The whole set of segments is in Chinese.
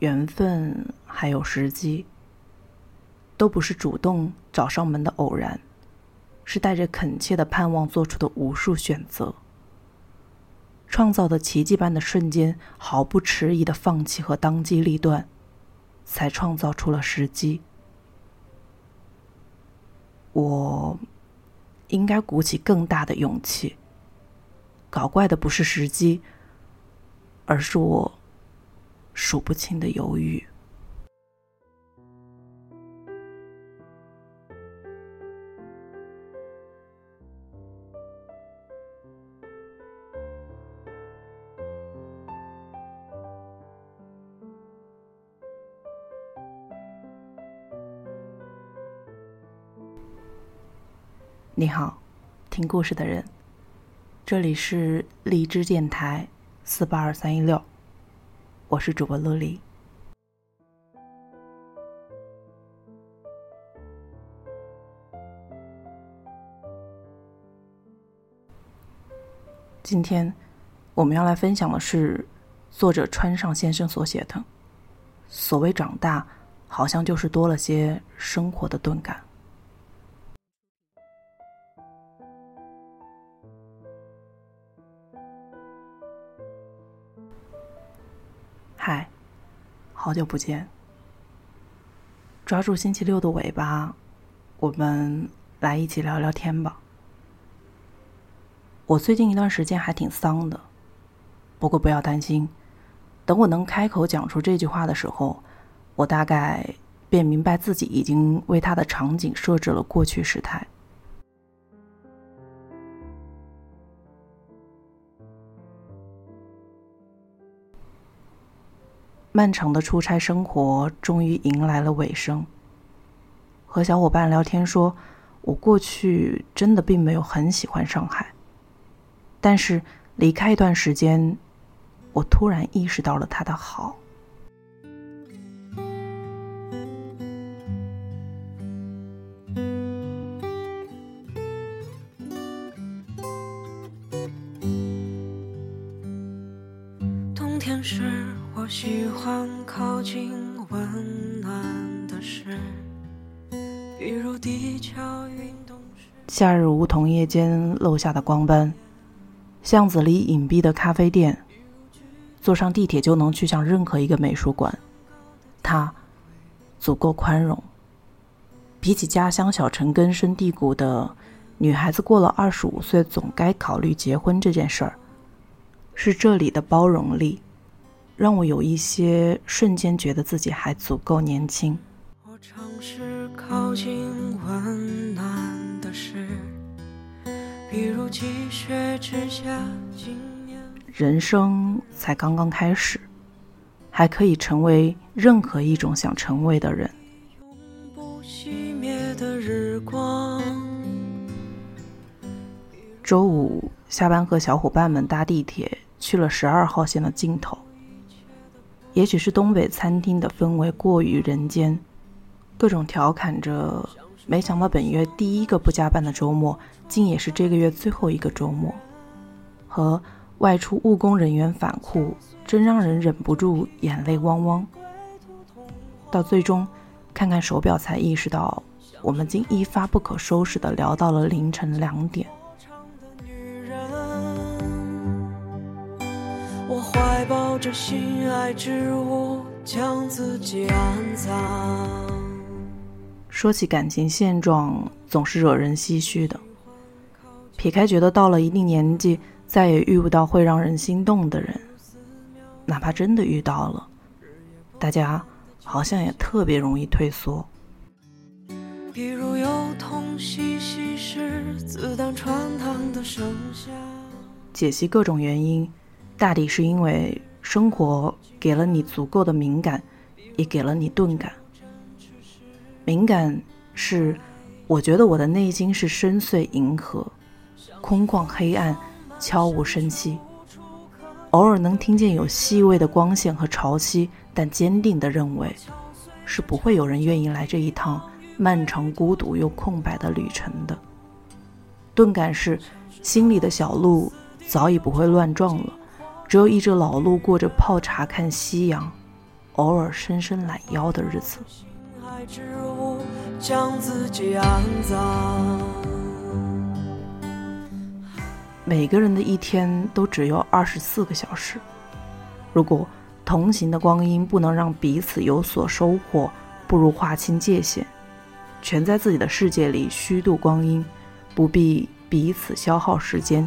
缘分，还有时机，都不是主动找上门的偶然，是带着恳切的盼望做出的无数选择。创造的奇迹般的瞬间，毫不迟疑的放弃和当机立断，才创造出了时机。我应该鼓起更大的勇气。搞怪的不是时机，而是我。数不清的犹豫。你好，听故事的人，这里是荔枝电台四八二三一六。我是主播乐丽。今天我们要来分享的是作者川上先生所写的。所谓长大，好像就是多了些生活的钝感。好久不见。抓住星期六的尾巴，我们来一起聊聊天吧。我最近一段时间还挺丧的，不过不要担心，等我能开口讲出这句话的时候，我大概便明白自己已经为他的场景设置了过去时态。漫长的出差生活终于迎来了尾声。和小伙伴聊天说，我过去真的并没有很喜欢上海，但是离开一段时间，我突然意识到了它的好。近温暖的事，比如地壳运动。夏日梧桐叶间漏下的光斑，巷子里隐蔽的咖啡店，坐上地铁就能去向任何一个美术馆。它足够宽容。比起家乡小城根深蒂固的女孩子过了二十五岁总该考虑结婚这件事儿，是这里的包容力。让我有一些瞬间觉得自己还足够年轻。人生才刚刚开始，还可以成为任何一种想成为的人。周五下班和小伙伴们搭地铁去了十二号线的尽头。也许是东北餐厅的氛围过于人间，各种调侃着。没想到本月第一个不加班的周末，竟也是这个月最后一个周末。和外出务工人员反馈，真让人忍不住眼泪汪汪。到最终，看看手表才意识到，我们竟一发不可收拾的聊到了凌晨两点。我怀抱着心爱之物，将自己安葬。说起感情现状，总是惹人唏嘘的。撇开觉得到了一定年纪再也遇不到会让人心动的人，哪怕真的遇到了，大家好像也特别容易退缩。比如有痛惜息时子弹穿膛的声响。解析各种原因。大抵是因为生活给了你足够的敏感，也给了你钝感。敏感是，我觉得我的内心是深邃银河，空旷黑暗，悄无声息。偶尔能听见有细微的光线和潮汐，但坚定地认为，是不会有人愿意来这一趟漫长、孤独又空白的旅程的。钝感是，心里的小鹿早已不会乱撞了。只有一只老鹿过着泡茶看夕阳，偶尔伸伸懒腰的日子。每个人的一天都只有二十四个小时，如果同行的光阴不能让彼此有所收获，不如划清界限，全在自己的世界里虚度光阴，不必彼此消耗时间，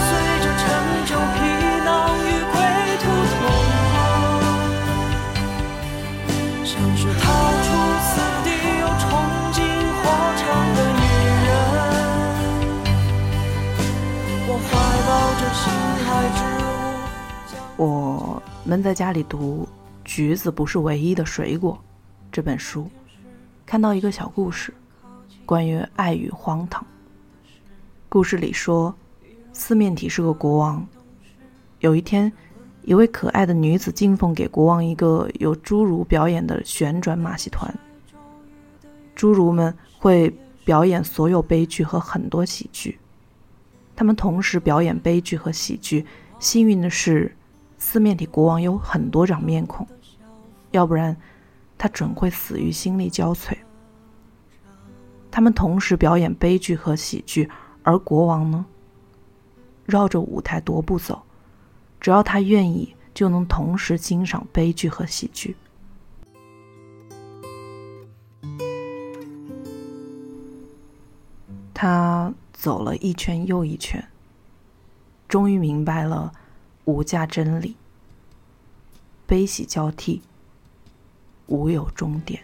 我闷在家里读《橘子不是唯一的水果》这本书，看到一个小故事，关于爱与荒唐。故事里说，四面体是个国王。有一天，一位可爱的女子进奉给国王一个有侏儒表演的旋转马戏团。侏儒们会表演所有悲剧和很多喜剧，他们同时表演悲剧和喜剧。幸运的是，四面体国王有很多张面孔，要不然他准会死于心力交瘁。他们同时表演悲剧和喜剧。而国王呢，绕着舞台踱步走，只要他愿意，就能同时欣赏悲剧和喜剧。他走了一圈又一圈，终于明白了无价真理：悲喜交替，无有终点。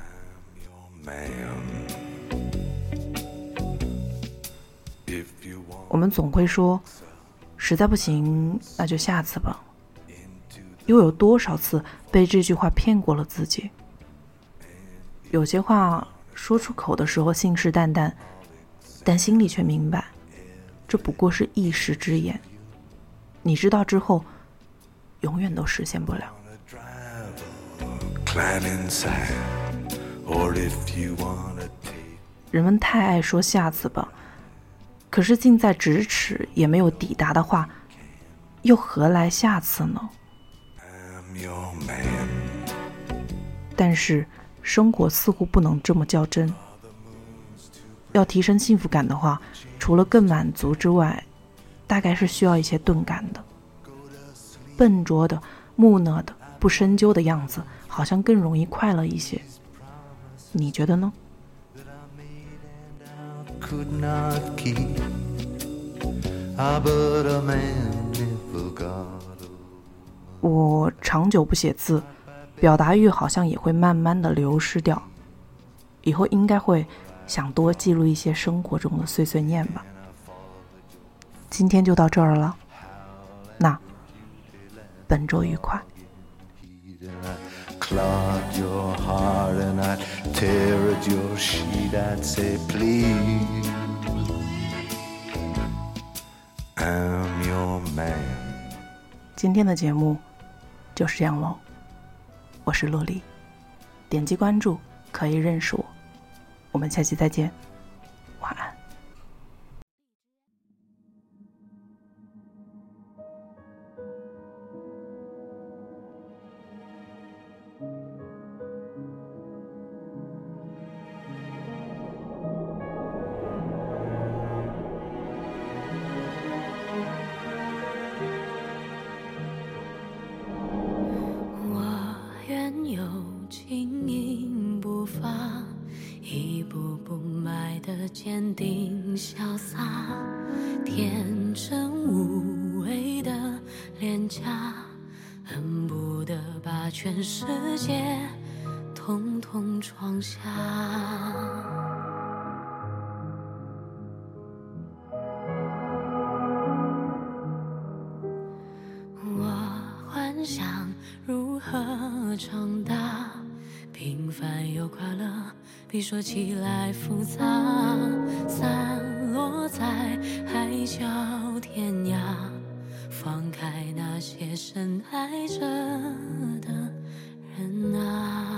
我们总会说，实在不行，那就下次吧。又有多少次被这句话骗过了自己？有些话说出口的时候信誓旦旦，但心里却明白，这不过是一时之言。你知道之后，永远都实现不了。人们太爱说下次吧。可是近在咫尺也没有抵达的话，又何来下次呢？但是生活似乎不能这么较真。要提升幸福感的话，除了更满足之外，大概是需要一些钝感的。笨拙的、木讷的、不深究的样子，好像更容易快乐一些。你觉得呢？我长久不写字，表达欲好像也会慢慢的流失掉。以后应该会想多记录一些生活中的碎碎念吧。今天就到这儿了，那本周愉快。Clog your heart and I'd tear at your sheet. I'd say, please, I'm your man. 今天的节目就是这样喽。我是洛丽，点击关注可以认识我。我们下期再见，步步迈得坚定潇洒，天真无畏的脸颊，恨不得把全世界统统装下。我幻想如何长大，平凡又快乐，比说起来复杂。散落在海角天涯，放开那些深爱着的人啊。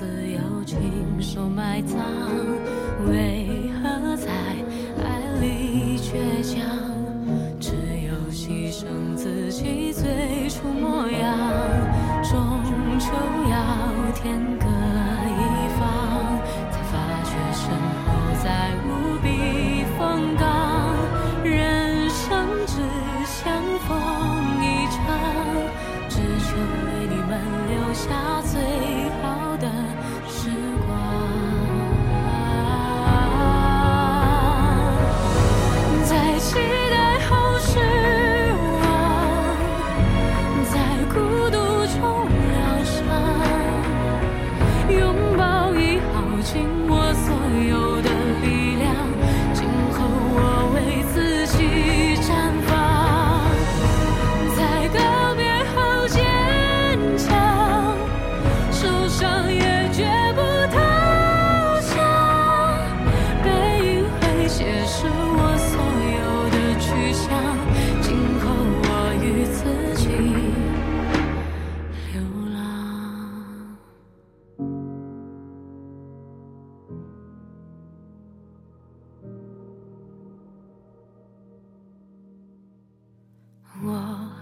自由亲手埋葬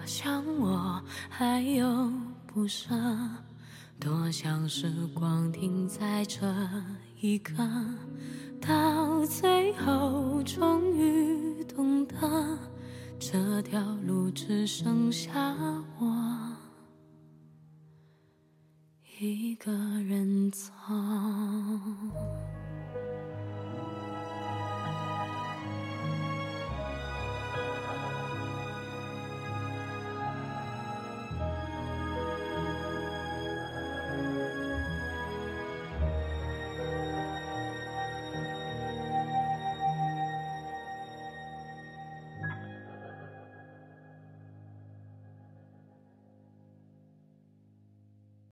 想我还有不舍，多想时光停在这一刻，到最后终于懂得，这条路只剩下我一个人走。